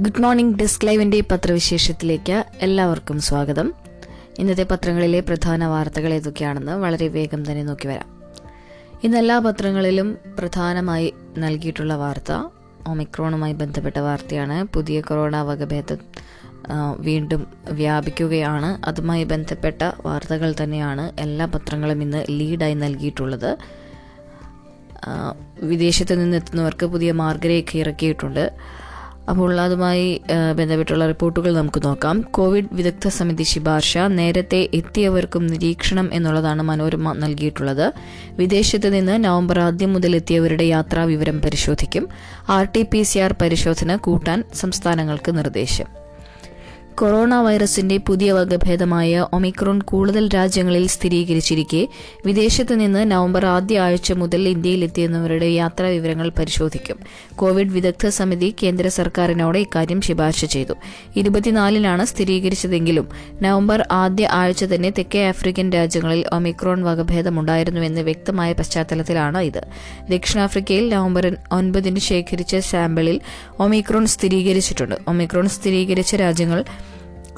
Good morning desk ലൈവിന്റെ പത്രവിശേഷത്തിലേക്ക് എല്ലാവർക്കും സ്വാഗതം. ഇന്നത്തെ പത്രങ്ങളിലെ പ്രധാന വാർത്തകൾ ഏതൊക്കെയാണെന്ന് വളരെ വേഗം തന്നെ നോക്കി വരാം. ഇന്ന് എല്ലാ പത്രങ്ങളിലും പ്രധാനമായി നൽകിയിട്ടുള്ള വാർത്ത ഒമിക്രോണുമായി ബന്ധപ്പെട്ട വാർത്തയാണ്. പുതിയ കൊറോണ വകഭേദം വീണ്ടും വ്യാപിക്കുകയാണ്. അതുമായി ബന്ധപ്പെട്ട വാർത്തകൾ തന്നെയാണ് എല്ലാ പത്രങ്ങളും ഇന്ന് ലീഡായി നൽകിയിട്ടുള്ളത്. വിദേശത്ത് നിന്നെത്തുന്നവർക്ക് പുതിയ മാർഗരേഖ ഇറക്കിയിട്ടുണ്ട്. അപ്പോൾ അതുമായി ബന്ധപ്പെട്ടുള്ള റിപ്പോർട്ടുകൾ നമുക്ക് നോക്കാം. കോവിഡ് വിദഗ്ധ സമിതി ശുപാർശ നേരത്തെ എത്തിയവർക്കും നിരീക്ഷണം എന്നുള്ളതാണ് മനോരമ നൽകിയിട്ടുള്ളത്. വിദേശത്ത് നിന്ന് നവംബർ ആദ്യം മുതൽ എത്തിയവരുടെ യാത്രാ വിവരം പരിശോധിക്കും. R T P C R പരിശോധന കൂട്ടാൻ സംസ്ഥാനങ്ങൾക്ക് നിർദ്ദേശം. കൊറോണ വൈറസിന്റെ പുതിയ വകഭേദമായ ഒമിക്രോൺ കൂടുതൽ രാജ്യങ്ങളിൽ സ്ഥിരീകരിച്ചിരിക്കെ വിദേശത്ത് നിന്ന് നവംബർ ആദ്യ ആഴ്ച മുതൽ ഇന്ത്യയിലെത്തിയെന്നവരുടെ യാത്രാ വിവരങ്ങൾ പരിശോധിക്കും. കോവിഡ് വിദഗ്ധ സമിതി കേന്ദ്ര സർക്കാരിനോട് ഇക്കാര്യം ശുപാർശ ചെയ്തു. ഇരുപത്തിനാലിനാണ് സ്ഥിരീകരിച്ചതെങ്കിലും നവംബർ ആദ്യ ആഴ്ച തന്നെ തെക്കേ ആഫ്രിക്കൻ രാജ്യങ്ങളിൽ ഒമിക്രോൺ വകഭേദമുണ്ടായിരുന്നുവെന്ന് വ്യക്തമായ പശ്ചാത്തലത്തിലാണ് ഇത്. ദക്ഷിണാഫ്രിക്കയിൽ നവംബർ ഒൻപതിന് ശേഖരിച്ച സാമ്പിളിൽ ഒമിക്രോൺ സ്ഥിരീകരിച്ചിട്ടുണ്ട്. ഒമിക്രോൺ സ്ഥിരീകരിച്ച രാജ്യങ്ങൾ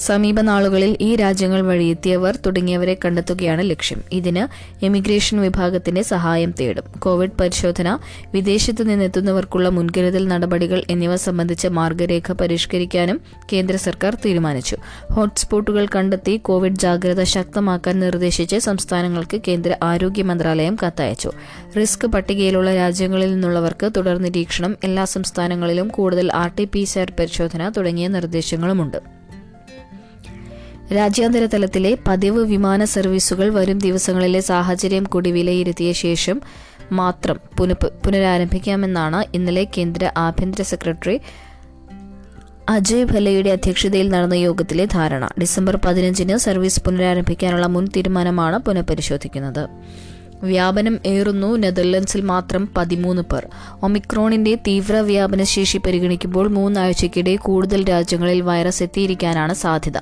സമീപ നാളുകളിൽ ഈ രാജ്യങ്ങൾ വഴിയെത്തിയവർ തുടങ്ങിയവരെ കണ്ടെത്തുകയാണ് ലക്ഷ്യം. ഇതിന് എമിഗ്രേഷൻ വിഭാഗത്തിന്റെ സഹായം തേടും. കോവിഡ് പരിശോധന വിദേശത്ത് നിന്നെത്തുന്നവർക്കുള്ള മുൻകരുതൽ നടപടികൾ എന്നിവ സംബന്ധിച്ച മാർഗരേഖ പരിഷ്കരിക്കാനും കേന്ദ്ര സർക്കാർ തീരുമാനിച്ചു. ഹോട്ട്സ്പോട്ടുകൾ കണ്ടെത്തി കോവിഡ് ജാഗ്രത ശക്തമാക്കാൻ നിർദ്ദേശിച്ച് സംസ്ഥാനങ്ങൾക്ക് കേന്ദ്ര ആരോഗ്യ മന്ത്രാലയം കത്തയച്ചു. റിസ്ക് പട്ടികയിലുള്ള രാജ്യങ്ങളിൽ നിന്നുള്ളവർക്ക് തുടർ നിരീക്ഷണം എല്ലാ സംസ്ഥാനങ്ങളിലും കൂടുതൽ ആർ ടി പി സിആർ പരിശോധന തുടങ്ങിയ നിർദ്ദേശങ്ങളുമുണ്ട്. രാജ്യാന്തര തലത്തിലെ പതിവ് വിമാന സർവീസുകൾ വരും ദിവസങ്ങളിലെ സാഹചര്യം കൂടി വിലയിരുത്തിയ ശേഷം മാത്രം പുനഃ- പുനരാരംഭിക്കാമെന്നാണ് ഇന്നലെ കേന്ദ്ര ആഭ്യന്തര സെക്രട്ടറി അജയ് ഭല്ലയുടെ അധ്യക്ഷതയിൽ നടന്ന യോഗത്തിലെ ധാരണ. ഡിസംബർ പതിനഞ്ചിന് സർവീസ് പുനരാരംഭിക്കാനുള്ള മുൻ തീരുമാനമാണ് പുനഃപരിശോധിക്കുന്നത്. വ്യാപനം ഏറുന്നു നെതർലൻഡ്സിൽ മാത്രം പതിമൂന്ന് പേർ. ഒമിക്രോണിന്റെ തീവ്ര വ്യാപനശേഷി പരിഗണിക്കുമ്പോൾ മൂന്നാഴ്ചയ്ക്കിടെ കൂടുതൽ രാജ്യങ്ങളിൽ വൈറസ് എത്തിയിരിക്കാനാണ് സാധ്യത.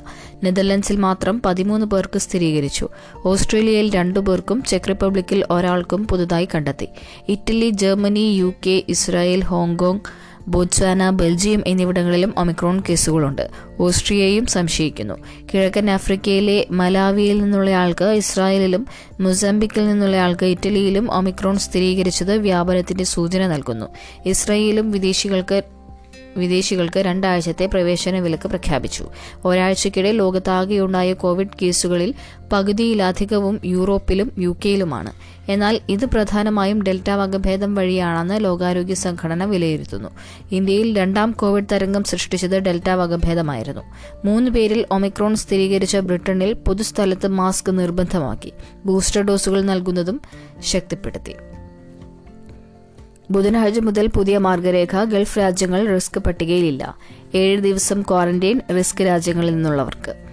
നെതർലൻഡ്സിൽ മാത്രം പതിമൂന്ന് പേർക്ക് സ്ഥിരീകരിച്ചു. ഓസ്ട്രേലിയയിൽ രണ്ടു പേർക്കും ചെക്ക് റിപ്പബ്ലിക്കിൽ ഒരാൾക്കും പുതുതായി കണ്ടെത്തി. Italy Germany U Israel Hong Kong Botswana Belgium എന്നിവിടങ്ങളിലും ഒമിക്രോൺ കേസുകളുണ്ട്. ഓസ്ട്രിയയും സംശയിക്കുന്നു. കിഴക്കൻ ആഫ്രിക്കയിലെ മലാവിയിൽ നിന്നുള്ളയാൾക്ക് ഇസ്രായേലിലും മൊസാംബിക്കിൽ നിന്നുള്ളയാൾക്ക് ഇറ്റലിയിലും ഒമിക്രോൺ സ്ഥിരീകരിച്ചത് വ്യാപനത്തിന്റെ സൂചന നൽകുന്നു. ഇസ്രായേലും വിദേശികൾക്ക് വിദേശികൾക്ക് രണ്ടാഴ്ചത്തെ പ്രവേശന വിലക്ക് പ്രഖ്യാപിച്ചു. ഒരാഴ്ചയ്ക്കിടെ ലോകത്താകെയുണ്ടായ കോവിഡ് കേസുകളിൽ പകുതിയിലധികവും യൂറോപ്പിലും യു കെയിലുമാണ് എന്നാൽ ഇത് പ്രധാനമായും ഡെൽറ്റ വകഭേദം വഴിയാണെന്ന് ലോകാരോഗ്യ സംഘടന വിലയിരുത്തുന്നു. ഇന്ത്യയിൽ രണ്ടാം കോവിഡ് തരംഗം സൃഷ്ടിച്ചത് ഡെൽറ്റ വകഭേദമായിരുന്നു. മൂന്ന് പേരിൽ ഒമിക്രോൺ സ്ഥിരീകരിച്ച ബ്രിട്ടനിൽ പൊതുസ്ഥലത്ത് മാസ്ക് നിർബന്ധമാക്കി. ബൂസ്റ്റർ ഡോസുകൾ നൽകുന്നതും ശക്തിപ്പെടുത്തി. ബുധനാഴ്ച മുതൽ പുതിയ മാർഗരേഖ ഗൾഫ് രാജ്യങ്ങൾ റിസ്ക് പട്ടികയിലില്ല. ഏഴ് ദിവസം ക്വാറന്റൈൻ റിസ്ക് രാജ്യങ്ങളിൽ നിന്നുള്ളവർക്ക്.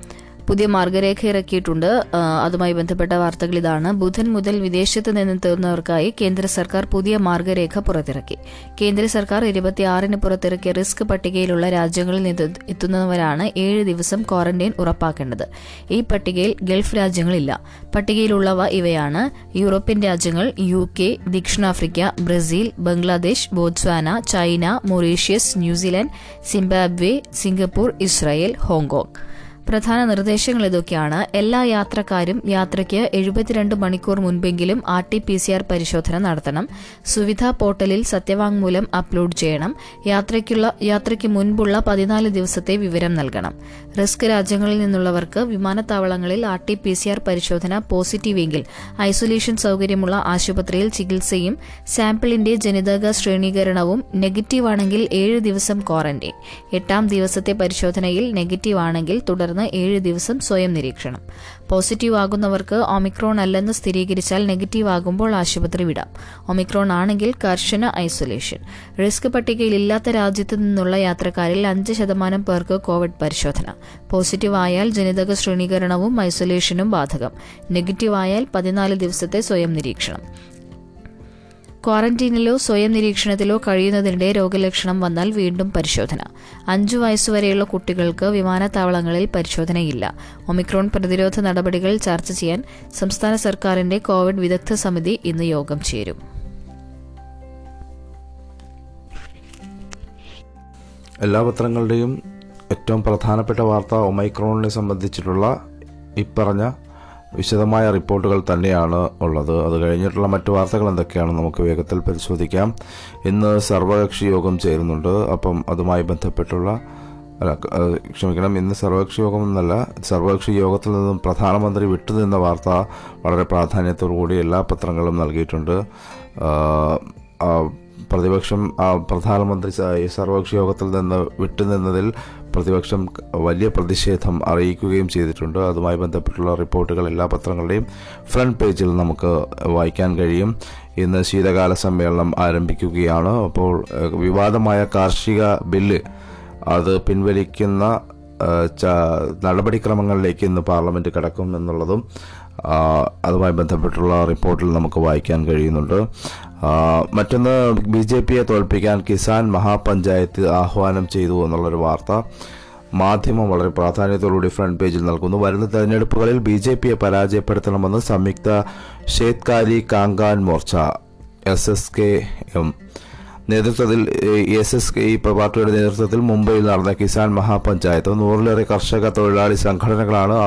പുതിയ മാർഗരേഖ ഇറക്കിയിട്ടുണ്ട്. അതുമായി ബന്ധപ്പെട്ട വാർത്തകൾ ഇതാണ്. ബുധൻ മുതൽ വിദേശത്ത് നിന്നെത്തുന്നവർക്കായി കേന്ദ്ര സർക്കാർ പുതിയ മാർഗരേഖ പുറത്തിറക്കി. കേന്ദ്ര സർക്കാർ ഇരുപത്തിയാറിന് പുറത്തിറക്കിയ റിസ്ക് പട്ടികയിലുള്ള രാജ്യങ്ങളിൽ നിന്ന് എത്തുന്നവരാണ് ഏഴ് ദിവസം ക്വാറന്റൈൻ ഉറപ്പാക്കേണ്ടത്. ഈ പട്ടികയിൽ ഗൾഫ് രാജ്യങ്ങളില്ല. പട്ടികയിലുള്ളവ ഇവയാണ്. യൂറോപ്യൻ രാജ്യങ്ങൾ യു കെ ദക്ഷിണാഫ്രിക്ക Brazil Bangladesh Botswana China Mauritius New Zealand Zimbabwe Singapore Israel Hong Kong. പ്രധാന നിർദ്ദേശങ്ങൾ ഇതൊക്കെയാണ്. എല്ലാ യാത്രക്കാരും യാത്രയ്ക്ക് എഴുപത്തിരണ്ട് മണിക്കൂർ മുൻപെങ്കിലും R T P C R പരിശോധന നടത്തണം. സുവിധ പോർട്ടലിൽ സത്യവാങ്മൂലം അപ്ലോഡ് ചെയ്യണം. യാത്രയ്ക്കുള്ള യാത്രയ്ക്ക് മുൻപുള്ള പതിനാല് ദിവസത്തെ വിവരം നൽകണം. റിസ്ക് രാജ്യങ്ങളിൽ നിന്നുള്ളവർക്ക് വിമാനത്താവളങ്ങളിൽ R T P C R പരിശോധന പോസിറ്റീവെങ്കിൽ ഐസൊലേഷൻ സൗകര്യമുള്ള ആശുപത്രിയിൽ ചികിത്സയും സാമ്പിളിന്റെ ജനിതക ശ്രേണീകരണവും നെഗറ്റീവ് ആണെങ്കിൽ ഏഴ് ദിവസം ക്വാറന്റൈൻ. എട്ടാം ദിവസത്തെ പരിശോധനയിൽ നെഗറ്റീവ് ആണെങ്കിൽ തുടർന്ന് ഏഴ് ദിവസം സ്വയം നിരീക്ഷണം. പോസിറ്റീവ് ആകുന്നവർക്ക് ഒമിക്രോൺ അല്ലെന്ന് സ്ഥിരീകരിച്ചാൽ നെഗറ്റീവ് ആകുമ്പോൾ ആശുപത്രി വിടാം. ഒമിക്രോൺ ആണെങ്കിൽ കർശന ഐസൊലേഷൻ. റിസ്ക് പട്ടികയിൽ ഇല്ലാത്ത രാജ്യത്ത് നിന്നുള്ള യാത്രക്കാരിൽ അഞ്ച് ശതമാനം പേർക്ക് കോവിഡ് പരിശോധന. പോസിറ്റീവ് ആയാൽ ജനിതക ശ്രേണീകരണവും ഐസൊലേഷനും ബാധകം. നെഗറ്റീവ് ആയാൽ പതിനാല് ദിവസത്തെ സ്വയം നിരീക്ഷണം. ക്വാറന്റീനിലോ സ്വയം നിരീക്ഷണത്തിലോ കഴിയുന്നതിനിടെ രോഗലക്ഷണം വന്നാൽ വീണ്ടും പരിശോധന. അഞ്ചു വയസ്സുവരെയുള്ള കുട്ടികൾക്ക് വിമാനത്താവളങ്ങളിൽ പരിശോധനയില്ല. ഒമിക്രോൺ പ്രതിരോധ നടപടികൾ ചർച്ച ചെയ്യാൻ സംസ്ഥാന സർക്കാരിന്റെ കോവിഡ് വിദഗ്ധ സമിതി ഇന്ന് യോഗം ചേരും. എല്ലാ പത്രങ്ങളുടെയും ഏറ്റവും പ്രധാനപ്പെട്ട വാർത്ത ഒമൈക്രോണിനെ സംബന്ധിച്ചിട്ടുള്ള ഇപ്പറഞ്ഞ വിശദമായ റിപ്പോർട്ടുകൾ തന്നെയാണ് ഉള്ളത്. അത് കഴിഞ്ഞിട്ടുള്ള മറ്റു വാർത്തകൾ എന്തൊക്കെയാണെന്ന് നമുക്ക് വേഗത്തിൽ പരിശോധിക്കാം. ഇന്ന് സർവകക്ഷി യോഗം ചേരുന്നുണ്ട്. അപ്പം അതുമായി ബന്ധപ്പെട്ടുള്ള അല്ല ക്ഷമിക്കണം ഇന്ന് സർവകക്ഷി യോഗം എന്നല്ല സർവകക്ഷി യോഗത്തിൽ നിന്നും പ്രധാനമന്ത്രി വിട്ടുനിന്ന വാർത്ത വളരെ പ്രാധാന്യത്തോടു കൂടി എല്ലാ പത്രങ്ങളും നൽകിയിട്ടുണ്ട്. പ്രതിപക്ഷം പ്രധാനമന്ത്രി സർവകക്ഷി യോഗത്തിൽ നിന്ന് വിട്ടുനിന്നതിൽ പ്രതിപക്ഷം വലിയ പ്രതിഷേധം അറിയിക്കുകയും ചെയ്തിട്ടുണ്ട്. അതുമായി ബന്ധപ്പെട്ടുള്ള റിപ്പോർട്ടുകൾ എല്ലാ പത്രങ്ങളുടെയും ഫ്രണ്ട് പേജിൽ നമുക്ക് വായിക്കാൻ കഴിയും. ഇന്ന് ശീതകാല സമ്മേളനം ആരംഭിക്കുകയാണ്. അപ്പോൾ വിവാദമായ കാർഷിക ബില്ല് അത് പിൻവലിക്കുന്ന നടപടിക്രമങ്ങളിലേക്ക് ഇന്ന് പാർലമെന്റ് കടക്കും എന്നുള്ളതും അതുമായി ബന്ധപ്പെട്ടുള്ള റിപ്പോർട്ടിൽ നമുക്ക് വായിക്കാൻ കഴിയുന്നുണ്ട്. മറ്റൊന്ന് ബി ജെ പിയെ തോൽപ്പിക്കാൻ കിസാൻ മഹാപഞ്ചായത്ത് ആഹ്വാനം ചെയ്തു എന്നുള്ളൊരു വാർത്ത മാധ്യമം വളരെ പ്രാധാന്യത്തോടുകൂടി ഫ്രണ്ട് പേജിൽ നൽകുന്നു. വരുന്ന തെരഞ്ഞെടുപ്പുകളിൽ ബി ജെ പിയെ പരാജയപ്പെടുത്തണമെന്ന് Samyukta Shetkari Kamgar Morcha S S K M നേതൃത്വത്തിൽ എസ് എസ് കെ പാർട്ടിയുടെ നേതൃത്വത്തിൽ മുംബൈയിൽ നടന്ന കിസാൻ മഹാപഞ്ചായത്ത് നൂറിലേറെ കർഷക തൊഴിലാളി സംഘടനകളാണ്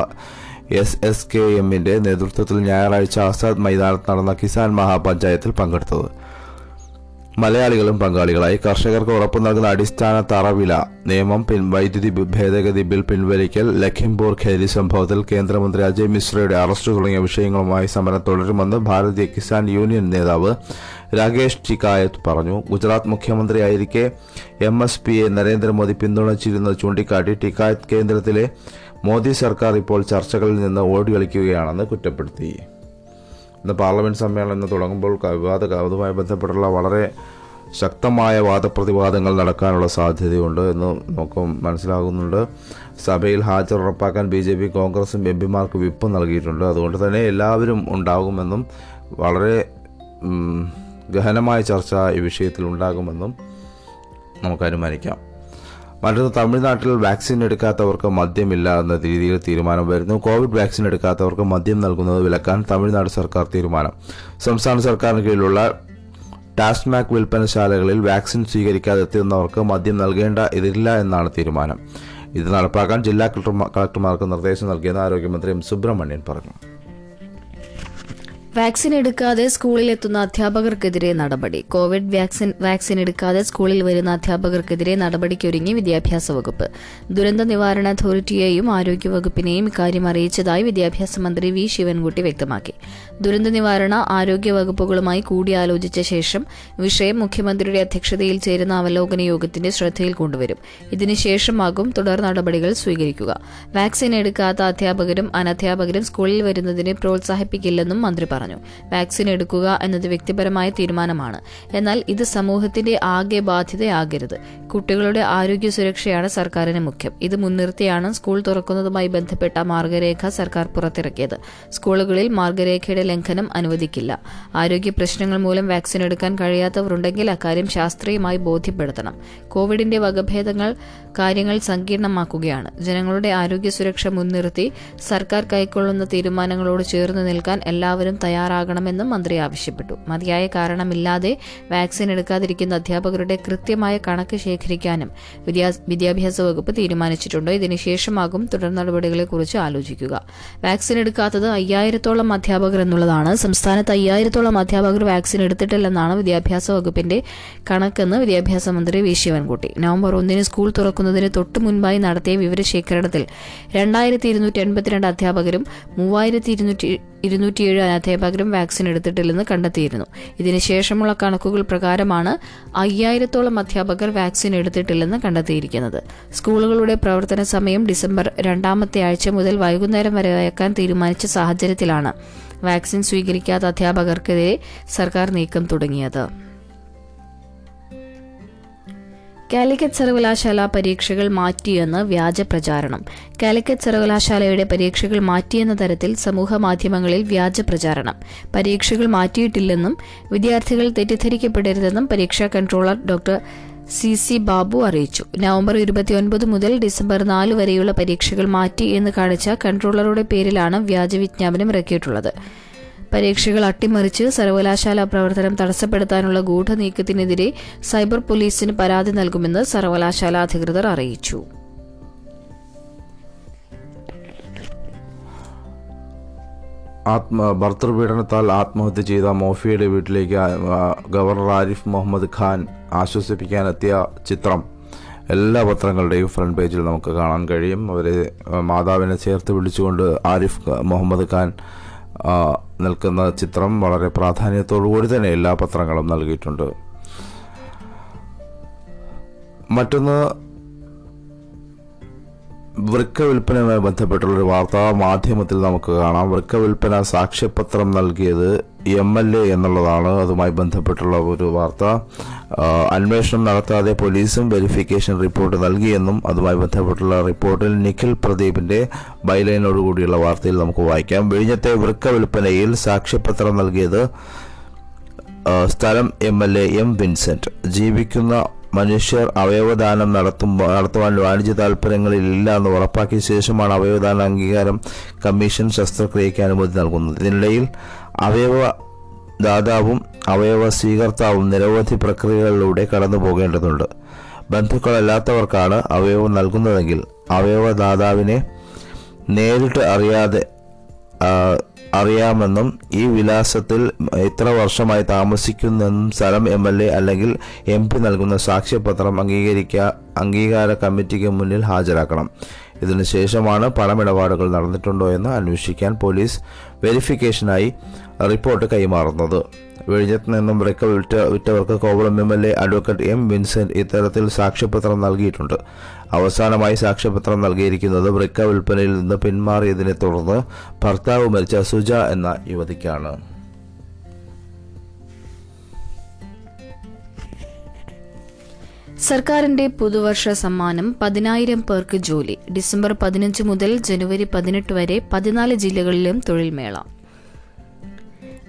എസ് എസ് കെ എമ്മിന്റെ നേതൃത്വത്തിൽ ഞായറാഴ്ച ആസാദ് മൈതാനത്ത് നടന്ന കിസാൻ മഹാപഞ്ചായത്തിൽ പങ്കെടുത്തത്. മലയാളികളും പങ്കാളികളായി കർഷകർക്ക് ഉറപ്പു നൽകുന്ന അടിസ്ഥാന തറവില നിയമം പിൻ വൈദ്യുതി ഭേദഗതി ബിൽ പിൻവലിക്കൽ ലഖിംപൂർ ഖേരി സംഭവത്തിൽ കേന്ദ്രമന്ത്രി അജയ് മിശ്രയുടെ അറസ്റ്റ് തുടങ്ങിയ വിഷയങ്ങളുമായി സമരം തുടരുമെന്ന് ഭാരതീയ കിസാൻ യൂണിയൻ നേതാവ് രാകേഷ് ടിക്കായത്ത് പറഞ്ഞു. ഗുജറാത്ത് മുഖ്യമന്ത്രിയായിരിക്കെ എം എസ് പിയെ നരേന്ദ്രമോദി പിന്തുണച്ചിരുന്നത് ചൂണ്ടിക്കാട്ടി ടിക്കായത്ത് കേന്ദ്രത്തിലെ മോദി സർക്കാർ ഇപ്പോൾ ചർച്ചകളിൽ നിന്ന് ഓടി ഓടികളിക്കുകയാണെന്ന് കുറ്റപ്പെടുത്തി. ഇന്ന് പാർലമെന്റ് സമ്മേളനം തുടങ്ങുമ്പോൾ വിവാദ അതുമായി ബന്ധപ്പെട്ടുള്ള വളരെ ശക്തമായ വാദപ്രതിവാദങ്ങൾ നടക്കാനുള്ള സാധ്യതയുണ്ട് എന്ന് നമുക്ക് മനസ്സിലാകുന്നുണ്ട്. സഭയിൽ ഹാജർ ഉറപ്പാക്കാൻ ബി ജെ പി കോൺഗ്രസും എം പിമാർക്ക് വിപ്പ് നൽകിയിട്ടുണ്ട്. അതുകൊണ്ട് തന്നെ എല്ലാവരും ഉണ്ടാകുമെന്നും വളരെ ഗഹനമായ ചർച്ച ഈ വിഷയത്തിൽ ഉണ്ടാകുമെന്നും നമുക്ക് അനുമാനിക്കാം. മറ്റൊന്ന് തമിഴ്നാട്ടിൽ വാക്സിൻ എടുക്കാത്തവർക്ക് മദ്യമില്ല എന്ന രീതിയിൽ തീരുമാനം വരുന്നു. കോവിഡ് വാക്സിൻ എടുക്കാത്തവർക്ക് മദ്യം നൽകുന്നത് വിലക്കാൻ തമിഴ്നാട് സർക്കാർ തീരുമാനം. സംസ്ഥാന സർക്കാരിന് കീഴിലുള്ള ടാസ്മാക് വിൽപ്പനശാലകളിൽ വാക്സിൻ സ്വീകരിക്കാതെ എത്തുന്നവർക്ക് മദ്യം നൽകേണ്ട ഇതില്ല എന്നാണ് തീരുമാനം. ഇത് നടപ്പാക്കാൻ ജില്ലാ കളക്ടർമാർക്ക് നിർദ്ദേശം നൽകിയെന്ന് ആരോഗ്യമന്ത്രി എം സുബ്രഹ്മണ്യൻ പറഞ്ഞു. വാക്സിൻ എടുക്കാതെ സ്കൂളിൽ എത്തുന്ന അധ്യാപകർക്കെതിരെ നടപടി. കോവിഡ് വാക്സിൻ വാക്സിൻ എടുക്കാതെ സ്കൂളിൽ വരുന്ന അധ്യാപകർക്കെതിരെ നടപടിക്കൊരുങ്ങി വിദ്യാഭ്യാസ വകുപ്പ്. ദുരന്ത നിവാരണ അതോറിറ്റിയെയും ആരോഗ്യവകുപ്പിനെയും ഇക്കാര്യം അറിയിച്ചതായി വിദ്യാഭ്യാസ മന്ത്രി വി. ശിവൻകുട്ടി വ്യക്തമാക്കി. ദുരന്ത നിവാരണ ആരോഗ്യ വകുപ്പുകളുമായി കൂടിയാലോചിച്ച ശേഷം വിഷയം മുഖ്യമന്ത്രിയുടെ അധ്യക്ഷതയിൽ ചേരുന്ന അവലോകന യോഗത്തിന്റെ ശ്രദ്ധയിൽ കൊണ്ടുവരും. ഇതിനുശേഷമാകും തുടർ നടപടികൾ സ്വീകരിക്കുക. വാക്സിൻ എടുക്കാത്ത അധ്യാപകരും അനധ്യാപകരും സ്കൂളിൽ വരുന്നതിനെ പ്രോത്സാഹിപ്പിക്കില്ലെന്നും മന്ത്രി പറഞ്ഞു. വാക്സിൻ എടുക്കുക എന്നത് വ്യക്തിപരമായ തീരുമാനമാണ്. എന്നാൽ ഇത് സമൂഹത്തിന്റെ ആകെ ബാധ്യതയാകരുത്. കുട്ടികളുടെ ആരോഗ്യ സുരക്ഷയാണ് സർക്കാരിന് മുഖ്യം. ഇത് മുൻനിർത്തിയാണ് സ്കൂൾ തുറക്കുന്നതുമായി ബന്ധപ്പെട്ട മാർഗരേഖ സർക്കാർ പുറത്തിറക്കിയത്. സ്കൂളുകളിൽ മാർഗരേഖയുടെ ലംഘനം അനുവദിക്കില്ല. ആരോഗ്യ പ്രശ്നങ്ങൾ മൂലം വാക്സിൻ എടുക്കാൻ കഴിയാത്തവരുണ്ടെങ്കിൽ അക്കാര്യം ശാസ്ത്രീയമായി ബോധ്യപ്പെടുത്തണം. കോവിഡിന്റെ വകഭേദങ്ങൾ കാര്യങ്ങൾ സങ്കീർണമാക്കുകയാണ്. ജനങ്ങളുടെ ആരോഗ്യ സുരക്ഷ മുൻനിർത്തി സർക്കാർ കൈക്കൊള്ളുന്ന തീരുമാനങ്ങളോട് ചേർന്ന് നിൽക്കാൻ എല്ലാവരും തയ്യാറാകണമെന്നും മന്ത്രി ആവശ്യപ്പെട്ടു. മതിയായ കാരണമില്ലാതെ വാക്സിൻ എടുക്കാതിരിക്കുന്ന അധ്യാപകരുടെ കൃത്യമായ കണക്ക് ശേഖരിക്കാനും വിദ്യാഭ്യാസ വകുപ്പ് തീരുമാനിച്ചിട്ടുണ്ട്. ഇതിനുശേഷമാകും തുടർ നടപടികളെക്കുറിച്ച് ആലോചിക്കുക. വാക്സിൻ എടുക്കാത്തത് അയ്യായിരത്തോളം അധ്യാപകർ എന്നുള്ളതാണ്. സംസ്ഥാനത്ത് അയ്യായിരത്തോളം അധ്യാപകർ വാക്സിൻ എടുത്തിട്ടില്ലെന്നാണ് വിദ്യാഭ്യാസ വകുപ്പിന്റെ കണക്കെന്ന് വിദ്യാഭ്യാസ മന്ത്രി വി. ശിവൻകുട്ടി. നവംബർ ഒന്നിന് സ്കൂൾ തുറക്കുന്നതിന് തൊട്ടു മുൻപായി നടത്തിയ വിവരശേഖരണത്തിൽ രണ്ടായിരത്തി ഇരുന്നൂറ്റി എൺപത്തിരണ്ട് അധ്യാപകരും മൂവായിരത്തി ഇരുന്നൂറ്റി ഇരുന്നൂറ്റിയേഴ് അധ്യാപകരും വാക്സിൻ എടുത്തിട്ടില്ലെന്ന് കണ്ടെത്തിയിരുന്നു. ഇതിനുശേഷമുള്ള കണക്കുകൾ പ്രകാരമാണ് അയ്യായിരത്തോളം അധ്യാപകർ വാക്സിൻ എടുത്തിട്ടില്ലെന്ന് കണ്ടെത്തിയിരിക്കുന്നത്. സ്കൂളുകളുടെ പ്രവർത്തന സമയം ഡിസംബർ രണ്ടാമത്തെ ആഴ്ച മുതൽ വൈകുന്നേരം വരെ അയക്കാൻ തീരുമാനിച്ച സാഹചര്യത്തിലാണ് വാക്സിൻ സ്വീകരിക്കാത്ത അധ്യാപകർക്കെതിരെ സർക്കാർ നീക്കം തുടങ്ങിയത്. കാലിക്കറ്റ് സർവകലാശാല പരീക്ഷകൾ മാറ്റിയെന്ന് വ്യാജ പ്രചാരണം. കാലിക്കറ്റ് സർവകലാശാലയുടെ പരീക്ഷകൾ മാറ്റിയെന്ന തരത്തിൽ സമൂഹ മാധ്യമങ്ങളിൽ വ്യാജ പ്രചാരണം. പരീക്ഷകൾ മാറ്റിയിട്ടില്ലെന്നും വിദ്യാർത്ഥികൾ തെറ്റിദ്ധരിക്കപ്പെടരുതെന്നും പരീക്ഷാ controller doctor C C Babu അറിയിച്ചു. നവംബർ ഇരുപത്തിയൊൻപത് മുതൽ ഡിസംബർ നാല് വരെയുള്ള പരീക്ഷകൾ മാറ്റി എന്ന് കാണിച്ച കൺട്രോളറുടെ പേരിലാണ് വ്യാജ വിജ്ഞാപനം ഇറക്കിയിട്ടുള്ളത്. പരീക്ഷകൾ അട്ടിമറിച്ച് സർവകലാശാല പ്രവർത്തനം തടസ്സപ്പെടുത്താനുള്ള ഗൂഢനീക്കത്തിനെതിരെ സൈബർ പോലീസിന് പരാതി നൽകുമെന്ന് സർവകലാശാല അധികൃതർ അറിയിച്ചു. ആത്മ ഭർത്തൃപീഡനത്താൽ ആത്മഹത്യ ചെയ്ത മോഫിയുടെ വീട്ടിലേക്ക് ഗവർണർ ആരിഫ് മുഹമ്മദ് ഖാൻ ആശ്വസിപ്പിക്കാനെത്തിയ ചിത്രം എല്ലാ പത്രങ്ങളുടെയും ഫ്രണ്ട് പേജിൽ നമുക്ക് കാണാൻ കഴിയും. അവരെ മാതാവിനെ ചേർത്ത് വിളിച്ചുകൊണ്ട് ആരിഫ് മുഹമ്മദ് ഖാൻ നിൽക്കുന്ന ചിത്രം വളരെ പ്രാധാന്യത്തോടു കൂടി തന്നെ എല്ലാ പത്രങ്ങളും നൽകിയിട്ടുണ്ട്. മറ്റൊന്ന് വൃക്ക വിൽപ്പനയുമായി ബന്ധപ്പെട്ടുള്ള ഒരു വാർത്താ മാധ്യമത്തിൽ നമുക്ക് കാണാം. വൃക്ക വിൽപ്പന സാക്ഷ്യപത്രം നൽകിയത് എം എൽ എ എന്നുള്ളതാണ് അതുമായി ബന്ധപ്പെട്ടുള്ള ഒരു വാർത്ത. അന്വേഷണം നടത്താതെ പോലീസും വെരിഫിക്കേഷൻ റിപ്പോർട്ട് നൽകിയെന്നും അതുമായി ബന്ധപ്പെട്ടുള്ള റിപ്പോർട്ടിൽ നിഖിൽ പ്രദീപിന്റെ ബൈലൈനോടുകൂടിയുള്ള വാർത്തയിൽ നമുക്ക് വായിക്കാം. വിഴിഞ്ഞത്തെ വൃക്ക വിൽപ്പനയിൽ സാക്ഷ്യപത്രം നൽകിയത് സ്ഥലം M L A M Vincent. ജീവിക്കുന്ന മനുഷ്യർ അവയവദാനം നടത്തുമ്പോൾ നടത്തുവാൻ വാണിജ്യ താല്പര്യങ്ങളിൽ ഇല്ല എന്ന് ഉറപ്പാക്കിയ ശേഷമാണ് അവയവദാന അംഗീകാരം കമ്മീഷൻ ശസ്ത്രക്രിയയ്ക്ക് അനുമതി നൽകുന്നത്. ഇതിനിടയിൽ അവയവ ദാതാവും അവയവ സ്വീകർത്താവും നിരവധി പ്രക്രിയകളിലൂടെ കടന്നു പോകേണ്ടതുണ്ട്. ബന്ധുക്കളല്ലാത്തവർക്കാണ് അവയവം നൽകുന്നതെങ്കിൽ അവയവദാതാവിനെ നേരിട്ട് അറിയാതെ അറിയാമെന്നും ഈ വിലാസത്തിൽ ഇത്ര വർഷമായി താമസിക്കുന്നെന്നും സ്ഥലം എം എൽ എ അല്ലെങ്കിൽ എം പി നൽകുന്ന സാക്ഷ്യപത്രം അംഗീകരിക്കുക അംഗീകാര കമ്മിറ്റിക്ക് മുന്നിൽ ഹാജരാക്കണം. ഇതിനുശേഷമാണ് പണമിടപാടുകൾ നടന്നിട്ടുണ്ടോ എന്ന് അന്വേഷിക്കാൻ പോലീസ് വെരിഫിക്കേഷനായി റിപ്പോർട്ട് കൈമാറുന്നത്. വിഴിഞ്ഞത്ത് നിന്നും വൃക്ക വിറ്റ വിറ്റവർക്ക് Kovalam M L A advocate M Vincent ഇത്തരത്തിൽ സാക്ഷ്യപത്രം നൽകിയിട്ടുണ്ട്. അവസാനമായി സാക്ഷ്യപത്രം നൽകിയിരിക്കുന്നത് വൃക്ക വിൽപ്പനയിൽ നിന്ന് പിന്മാറിയതിനെ തുടർന്ന് ഭർത്താവ് മരിച്ച സുജ എന്ന യുവതിക്കാണ്. സർക്കാരിന്റെ പുതുവർഷ സമ്മാനം പതിനായിരം പേർക്ക് ജോലി. ഡിസംബർ പതിനഞ്ച് മുതൽ ജനുവരി പതിനെട്ട് വരെ പതിനാല് ജില്ലകളിലും തൊഴിൽമേള.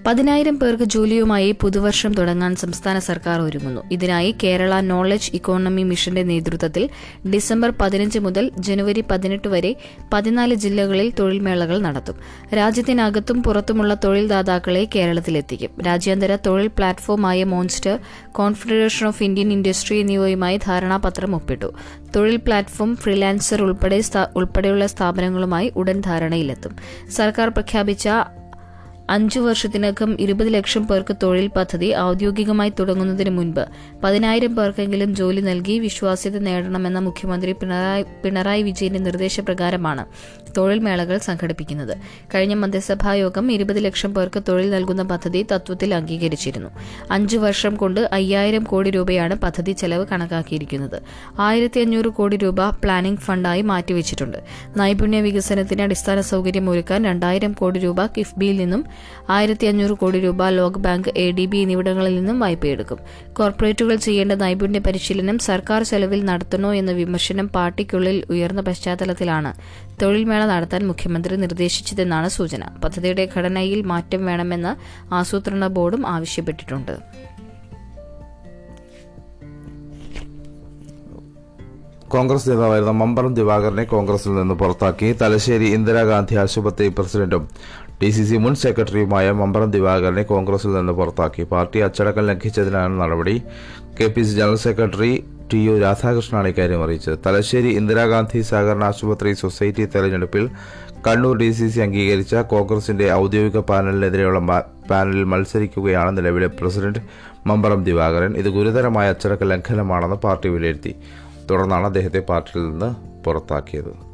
പതിനായിരം പേർക്ക് ജോലിയുമായി പുതുവർഷം തുടങ്ങാൻ സംസ്ഥാന സർക്കാർ ഒരുങ്ങുന്നു. ഇതിനായി കേരള നോളജ് ഇക്കോണമി മിഷന്റെ നേതൃത്വത്തിൽ ഡിസംബർ പതിനഞ്ച് മുതൽ ജനുവരി പതിനെട്ട് വരെ പതിനാല് ജില്ലകളിൽ തൊഴിൽമേളകൾ നടത്തും. രാജ്യത്തിനകത്തും പുറത്തുമുള്ള തൊഴിൽദാതാക്കളെ കേരളത്തിലെത്തിക്കും. രാജ്യാന്തര തൊഴിൽ പ്ലാറ്റ്ഫോമായ Monster confederation of Indian industry എന്നിവയുമായി ധാരണാപത്രം ഒപ്പിട്ടു. തൊഴിൽ പ്ലാറ്റ്ഫോം ഫ്രീലാൻസർ ഉൾപ്പെടെ ഉൾപ്പെടെയുള്ള സ്ഥാപനങ്ങളുമായി ഉടൻ ധാരണയിലെത്തും. സർക്കാർ പ്രഖ്യാപിച്ച അഞ്ചു വർഷത്തിനകം ഇരുപത് ലക്ഷം പേർക്ക് തൊഴിൽ പദ്ധതി ഔദ്യോഗികമായി തുടങ്ങുന്നതിന് മുൻപ് പതിനായിരം പേർക്കെങ്കിലും ജോലി നൽകി വിശ്വാസ്യത നേടണമെന്ന മുഖ്യമന്ത്രി പിണറായി പിണറായി വിജയന്റെ നിർദ്ദേശപ്രകാരമാണ് തൊഴിൽ മേളകൾ സംഘടിപ്പിക്കുന്നത്. കഴിഞ്ഞ മന്ത്രിസഭാ യോഗം ഇരുപത് ലക്ഷം പേർക്ക് തൊഴിൽ നൽകുന്ന പദ്ധതി തത്വത്തിൽ അംഗീകരിച്ചിരുന്നു. അഞ്ചു വർഷം കൊണ്ട് അയ്യായിരം കോടി രൂപയാണ് പദ്ധതി ചെലവ് കണക്കാക്കിയിരിക്കുന്നത്. ആയിരത്തി അഞ്ഞൂറ് കോടി രൂപ പ്ലാനിംഗ് ഫണ്ടായി മാറ്റിവെച്ചിട്ടുണ്ട്. നൈപുണ്യ വികസനത്തിന് അടിസ്ഥാന സൗകര്യം ഒരുക്കാൻ രണ്ടായിരം കോടി രൂപ കിഫ്ബിയിൽ നിന്നും ആയിരത്തി അഞ്ഞൂറ് കോടി രൂപ ലോക ബാങ്ക് എ ഡി ബി എന്നിവിടങ്ങളിൽ നിന്നും വായ്പയെടുക്കും. കോർപ്പറേറ്റുകൾ ചെയ്യേണ്ട നൈപുണ്യ പരിശീലനം സർക്കാർ ചെലവിൽ നടത്തണോ എന്ന വിമർശനം പാർട്ടിക്കുള്ളിൽ ഉയർന്ന പശ്ചാത്തലത്തിലാണ്. തൊഴിൽമേള നടത്താൻ മുഖ്യമന്ത്രി നിർദ്ദേശിച്ചതെന്നാണ് സൂചന. പദ്ധതിയുടെ ഘടനയിൽ മാറ്റം വേണമെന്ന് ആസൂത്രണ ബോർഡും ആവശ്യപ്പെട്ടിട്ടുണ്ട്. കോൺഗ്രസ് നേതാവായിരുന്ന മമ്പറം ദിവാകരനെ കോൺഗ്രസിൽ നിന്ന് പുറത്താക്കി തലശ്ശേരി ഇന്ദിരാഗാന്ധി ആശുപത്രി പ്രസിഡന്റും ഡി സി സി മുൻ സെക്രട്ടറിയുമായ മമ്പറം ദിവാകരനെ കോൺഗ്രസിൽ നിന്ന് പുറത്താക്കി. പാർട്ടി അച്ചടക്കം ലംഘിച്ചതിനാണ് നടപടി. K P C general secretary T U രാധാകൃഷ്ണനാണ് ഇക്കാര്യം അറിയിച്ചത്. തലശ്ശേരി ഇന്ദിരാഗാന്ധി സഹകരണ ആശുപത്രി സൊസൈറ്റി തെരഞ്ഞെടുപ്പിൽ കണ്ണൂർ ഡി സി സി അംഗീകരിച്ച കോൺഗ്രസിന്റെ ഔദ്യോഗിക പാനലിനെതിരെയുള്ള പാനലിൽ മത്സരിക്കുകയാണ് നിലവിലെ പ്രസിഡന്റ് മമ്പറം ദിവാകരൻ. ഇത് ഗുരുതരമായ അച്ചടക്ക ലംഘനമാണെന്ന് പാർട്ടി വിലയിരുത്തി. തുടർന്നാണ് അദ്ദേഹത്തെ പാർട്ടിയിൽ നിന്ന് പുറത്താക്കിയത്.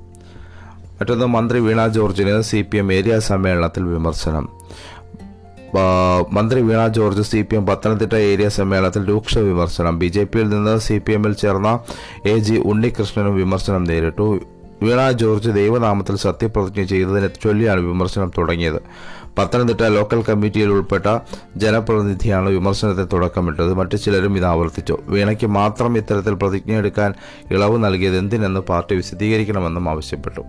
മറ്റൊന്ന് മന്ത്രി വീണ ജോർജിന് സി പി എം ഏരിയ സമ്മേളനത്തിൽ വിമർശനം. മന്ത്രി Veena George C P M Pathanamthitta area സമ്മേളനത്തിൽ രൂക്ഷ വിമർശനം. ബി ജെ പിയിൽ നിന്ന് സി പി എമ്മിൽ ചേർന്ന എ ജി ഉണ്ണികൃഷ്ണനും വിമർശനം നേരിട്ടു. വീണ ജോർജ് ദൈവനാമത്തിൽ സത്യപ്രതിജ്ഞ ചെയ്തതിനെ ചൊല്ലിയാണ് വിമർശനം തുടങ്ങിയത്. പത്തനംതിട്ട ലോക്കൽ കമ്മിറ്റിയിൽ ഉൾപ്പെട്ട ജനപ്രതിനിധിയാണ് വിമർശനത്തെ തുടക്കമിട്ടത്. മറ്റു ചിലരും ഇത് ആവർത്തിച്ചു. വീണയ്ക്ക് മാത്രം ഇത്തരത്തിൽ പ്രതിജ്ഞയെടുക്കാൻ ഇളവ് നൽകിയത് എന്തിനെന്ന് പാർട്ടി വിശദീകരിക്കണമെന്നും ആവശ്യപ്പെട്ടു.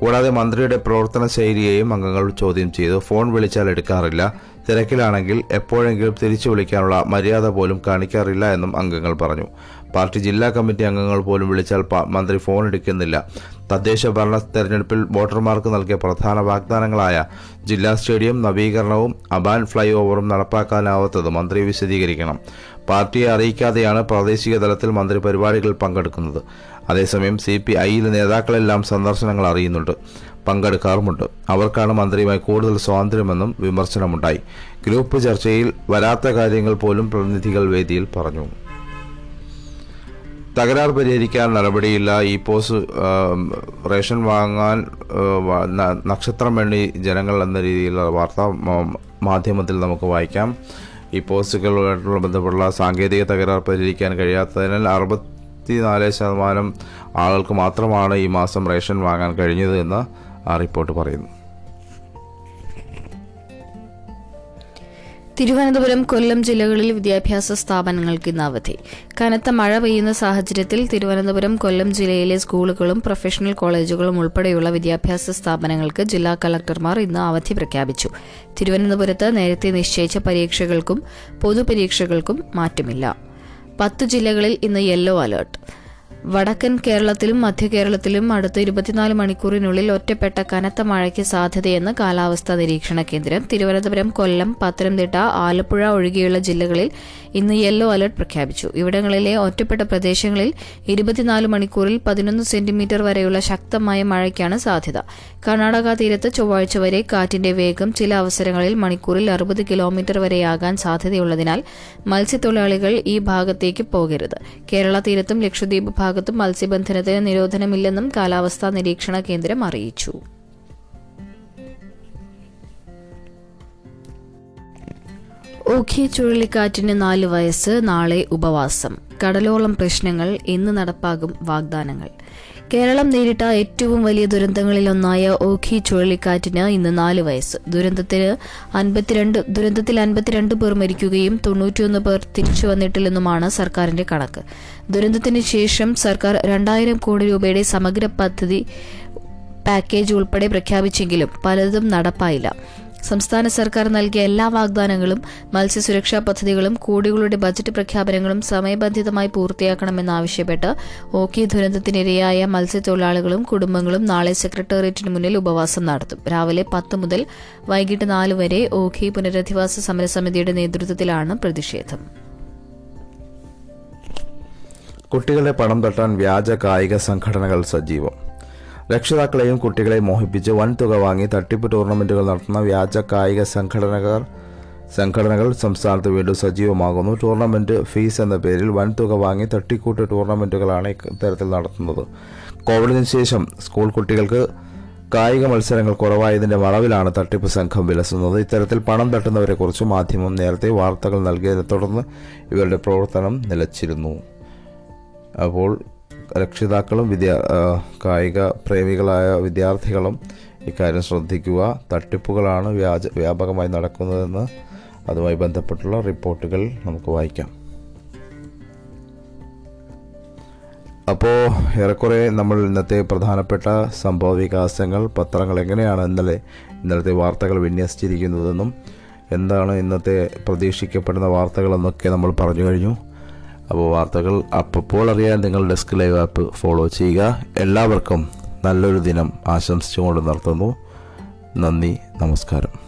കൂടാതെ മന്ത്രിയുടെ പ്രവർത്തന ശൈലിയെയും അംഗങ്ങൾ ചോദ്യം ചെയ്തു. ഫോൺ വിളിച്ചാൽ എടുക്കാറില്ല. തിരക്കിലാണെങ്കിൽ എപ്പോഴെങ്കിലും തിരിച്ചു വിളിക്കാനുള്ള മര്യാദ പോലും കാണിക്കാറില്ല എന്നും അംഗങ്ങൾ പറഞ്ഞു. പാർട്ടി ജില്ലാ കമ്മിറ്റി അംഗങ്ങൾ പോലും വിളിച്ചാൽ മന്ത്രി ഫോൺ എടുക്കുന്നില്ല. തദ്ദേശ ഭരണ തെരഞ്ഞെടുപ്പിൽ വോട്ടർമാർക്ക് നൽകിയ പ്രധാന വാഗ്ദാനങ്ങളായ ജില്ലാ സ്റ്റേഡിയം നവീകരണവും അബാൻ ഫ്ലൈ ഓവറും നടപ്പാക്കാനാവാത്തത് മന്ത്രി വിശദീകരിക്കണം. പാർട്ടിയെ അറിയിക്കാതെയാണ് പ്രാദേശിക തലത്തിൽ മന്ത്രി പരിപാടികളിൽ പങ്കെടുക്കുന്നത്. അതേസമയം സി പി ഐയിലെ നേതാക്കളെല്ലാം സന്ദർശനങ്ങൾ അറിയുന്നുണ്ട്. പങ്കെടുക്കാറുമുണ്ട്. അവർക്കാണ് മന്ത്രിയുമായി കൂടുതൽ സ്വാതന്ത്ര്യമെന്നും വിമർശനമുണ്ടായി. ഗ്രൂപ്പ് ചർച്ചയിൽ വരാത്ത കാര്യങ്ങൾ പോലും പ്രതിനിധികൾ വേദിയിൽ പറഞ്ഞു. തകരാർ പരിഹരിക്കാൻ നടപടിയില്ല. ഈ പോസ് റേഷൻ വാങ്ങാൻ നക്ഷത്രം വേണ്ടി ജനങ്ങൾ എന്ന രീതിയിലുള്ള വാർത്ത മാധ്യമത്തിൽ നമുക്ക് വായിക്കാം. ഈ പോസ്റ്റുകളുമായിട്ടുള്ള ബന്ധപ്പെട്ടുള്ള സാങ്കേതിക തകരാർ പരിഹരിക്കാൻ കഴിയാത്തതിനാൽ അറുപത്തിനാല് ശതമാനം ആളുകൾക്ക് മാത്രമാണ് ഈ മാസം റേഷൻ വാങ്ങാൻ കഴിഞ്ഞത് എന്ന് റിപ്പോർട്ട് പറയുന്നു. തിരുവനന്തപുരം കൊല്ലം ജില്ലകളിൽ വിദ്യാഭ്യാസ സ്ഥാപനങ്ങൾക്ക് ഇന്ന് അവധി. കനത്ത മഴ പെയ്യുന്ന സാഹചര്യത്തിൽ തിരുവനന്തപുരം കൊല്ലം ജില്ലയിലെ സ്കൂളുകളും പ്രൊഫഷണൽ കോളേജുകളും ഉൾപ്പെടെയുള്ള വിദ്യാഭ്യാസ സ്ഥാപനങ്ങൾക്ക് ജില്ലാ കളക്ടർമാർ ഇന്ന് അവധി പ്രഖ്യാപിച്ചു. തിരുവനന്തപുരത്ത് നേരത്തെ നിശ്ചയിച്ച പരീക്ഷകൾക്കും പൊതുപരീക്ഷകൾക്കും മാറ്റമില്ല. പത്ത് ജില്ലകളിൽ ഇന്ന് യെല്ലോ അലർട്ട്. വടക്കൻ കേരളത്തിലും മധ്യ കേരളത്തിലും അടുത്ത ഇരുപത്തിനാല് മണിക്കൂറിനുള്ളിൽ ഒറ്റപ്പെട്ട കനത്ത മഴയ്ക്ക് സാധ്യതയെന്ന് കാലാവസ്ഥാ നിരീക്ഷണ കേന്ദ്രം. തിരുവനന്തപുരം കൊല്ലം പത്തനംതിട്ട ആലപ്പുഴ ഒഴികെയുള്ള ജില്ലകളിൽ ഇന്ന് യെല്ലോ അലർട്ട് പ്രഖ്യാപിച്ചു. ഇവിടങ്ങളിലെ ഒറ്റപ്പെട്ട പ്രദേശങ്ങളിൽ ഇരുപത്തിനാല് മണിക്കൂറിൽ പതിനൊന്ന് സെന്റിമീറ്റർ വരെയുള്ള ശക്തമായ മഴയ്ക്കാണ് സാധ്യത. കർണാടക തീരത്ത് ചൊവ്വാഴ്ച വരെ കാറ്റിന്റെ വേഗം ചില അവസരങ്ങളിൽ മണിക്കൂറിൽ അറുപത് കിലോമീറ്റർ വരെയാകാൻ സാധ്യതയുള്ളതിനാൽ മത്സ്യത്തൊഴിലാളികൾ ഈ ഭാഗത്തേക്ക് പോകരുത്. കേരള തീരത്തും ലക്ഷദ്വീപ് ഭാഗത്തും മത്സ്യബന്ധനത്തിന് നിരോധനമില്ലെന്നും കാലാവസ്ഥാ നിരീക്ഷണ കേന്ദ്രം അറിയിച്ചു. ഓഖി ചുഴലിക്കാറ്റിന് നാല് വയസ്സ് നാളെ ഉപവാസം. കടലോളം പ്രശ്നങ്ങൾ ഇന്ന് നടപ്പാകും വാഗ്ദാനങ്ങൾ. കേരളം നേരിട്ട ഏറ്റവും വലിയ ദുരന്തങ്ങളിലൊന്നായ ഓഖി ചുഴലിക്കാറ്റിന് ഇന്ന് നാല് വയസ്സ്. ദുരന്തത്തിന് അൻപത്തിരണ്ട് ദുരന്തത്തിൽ അൻപത്തിരണ്ട് പേർ മരിക്കുകയും തൊണ്ണൂറ്റിയൊന്ന് പേർ തിരിച്ചു വന്നിട്ടില്ലെന്നുമാണ് സർക്കാരിന്റെ കണക്ക്. ദുരന്തത്തിന് ശേഷം സർക്കാർ രണ്ടായിരം കോടി രൂപയുടെ സമഗ്ര പദ്ധതി പാക്കേജ് ഉൾപ്പെടെ പ്രഖ്യാപിച്ചെങ്കിലും പലതും നടപ്പായില്ല. സംസ്ഥാന സർക്കാർ നൽകിയ എല്ലാ വാഗ്ദാനങ്ങളും മത്സ്യസുരക്ഷാ പദ്ധതികളും കോടികളുടെ ബജറ്റ് പ്രഖ്യാപനങ്ങളും സമയബന്ധിതമായി പൂർത്തിയാക്കണമെന്നാവശ്യപ്പെട്ട് ഓക്കി ദുരന്തത്തിനിരയായ മത്സ്യത്തൊഴിലാളികളും കുടുംബങ്ങളും നാളെ സെക്രട്ടേറിയറ്റിന് മുന്നിൽ ഉപവാസം നടത്തും. രാവിലെ പത്ത് മുതൽ വൈകിട്ട് നാല് വരെ ഓഖി പുനരധിവാസ സമരസമിതിയുടെ നേതൃത്വത്തിലാണ് പ്രതിഷേധം. കുട്ടികളെ പണം തട്ടാൻ വ്യാജ കായിക സംഘടനകൾ സജീവം. രക്ഷിതാക്കളെയും കുട്ടികളെയും മോഹിപ്പിച്ച് വൻതുക വാങ്ങി തട്ടിപ്പ് ടൂർണമെന്റുകൾ നടത്തുന്ന വ്യാജ കായിക സംഘടനകൾ സംഘടനകൾ സംസ്ഥാനത്ത് വീണ്ടും സജീവമാകുന്നു. ടൂർണമെന്റ് ഫീസ് എന്ന പേരിൽ വൻതുക വാങ്ങി തട്ടിക്കൂട്ട് ടൂർണമെന്റുകളാണ് ഇത്തരത്തിൽ നടത്തുന്നത്. കോവിഡിന് ശേഷം സ്കൂൾ കുട്ടികൾക്ക് കായിക മത്സരങ്ങൾ കുറവായതിന്റെ മറവിലാണ് തട്ടിപ്പ് സംഘം വിലസുന്നത്. ഇത്തരത്തിൽ പണം തട്ടുന്നവരെ തട്ടുന്നവരെക്കുറിച്ച് മാധ്യമം നേരത്തെ വാർത്തകൾ നൽകിയതിനെ തുടർന്ന് ഇവരുടെ പ്രവർത്തനം നിലച്ചിരുന്നു. അപ്പോൾ രക്ഷിതാക്കളും വിദ്യാ കായിക പ്രേമികളായ വിദ്യാർത്ഥികളും ഇക്കാര്യം ശ്രദ്ധിക്കുക. തട്ടിപ്പുകളാണ് വ്യാജ വ്യാപകമായി നടക്കുന്നതെന്ന് അതുമായി ബന്ധപ്പെട്ടുള്ള റിപ്പോർട്ടുകൾ നമുക്ക് വായിക്കാം. അപ്പോൾ ഏറെക്കുറെ നമ്മൾ ഇന്നത്തെ പ്രധാനപ്പെട്ട സംഭവ വികാസങ്ങൾ പത്രങ്ങൾ എങ്ങനെയാണ് ഇന്നലെ ഇന്നലത്തെ വാർത്തകൾ വിന്യസിച്ചിരിക്കുന്നതെന്നും എന്താണ് ഇന്നത്തെ പ്രതീക്ഷിക്കപ്പെടുന്ന വാർത്തകളെന്നൊക്കെ നമ്മൾ പറഞ്ഞു കഴിഞ്ഞു. അപ്പോൾ വാർത്തകൾ അപ്പോൾ അറിയാൻ നിങ്ങൾ ഡെസ്ക് ലൈവ് ആപ്പ് ഫോളോ ചെയ്യുക. എല്ലാവർക്കും നല്ലൊരു ദിനം ആശംസിച്ചുകൊണ്ട് നിർത്തുന്നു. നന്ദി നമസ്കാരം.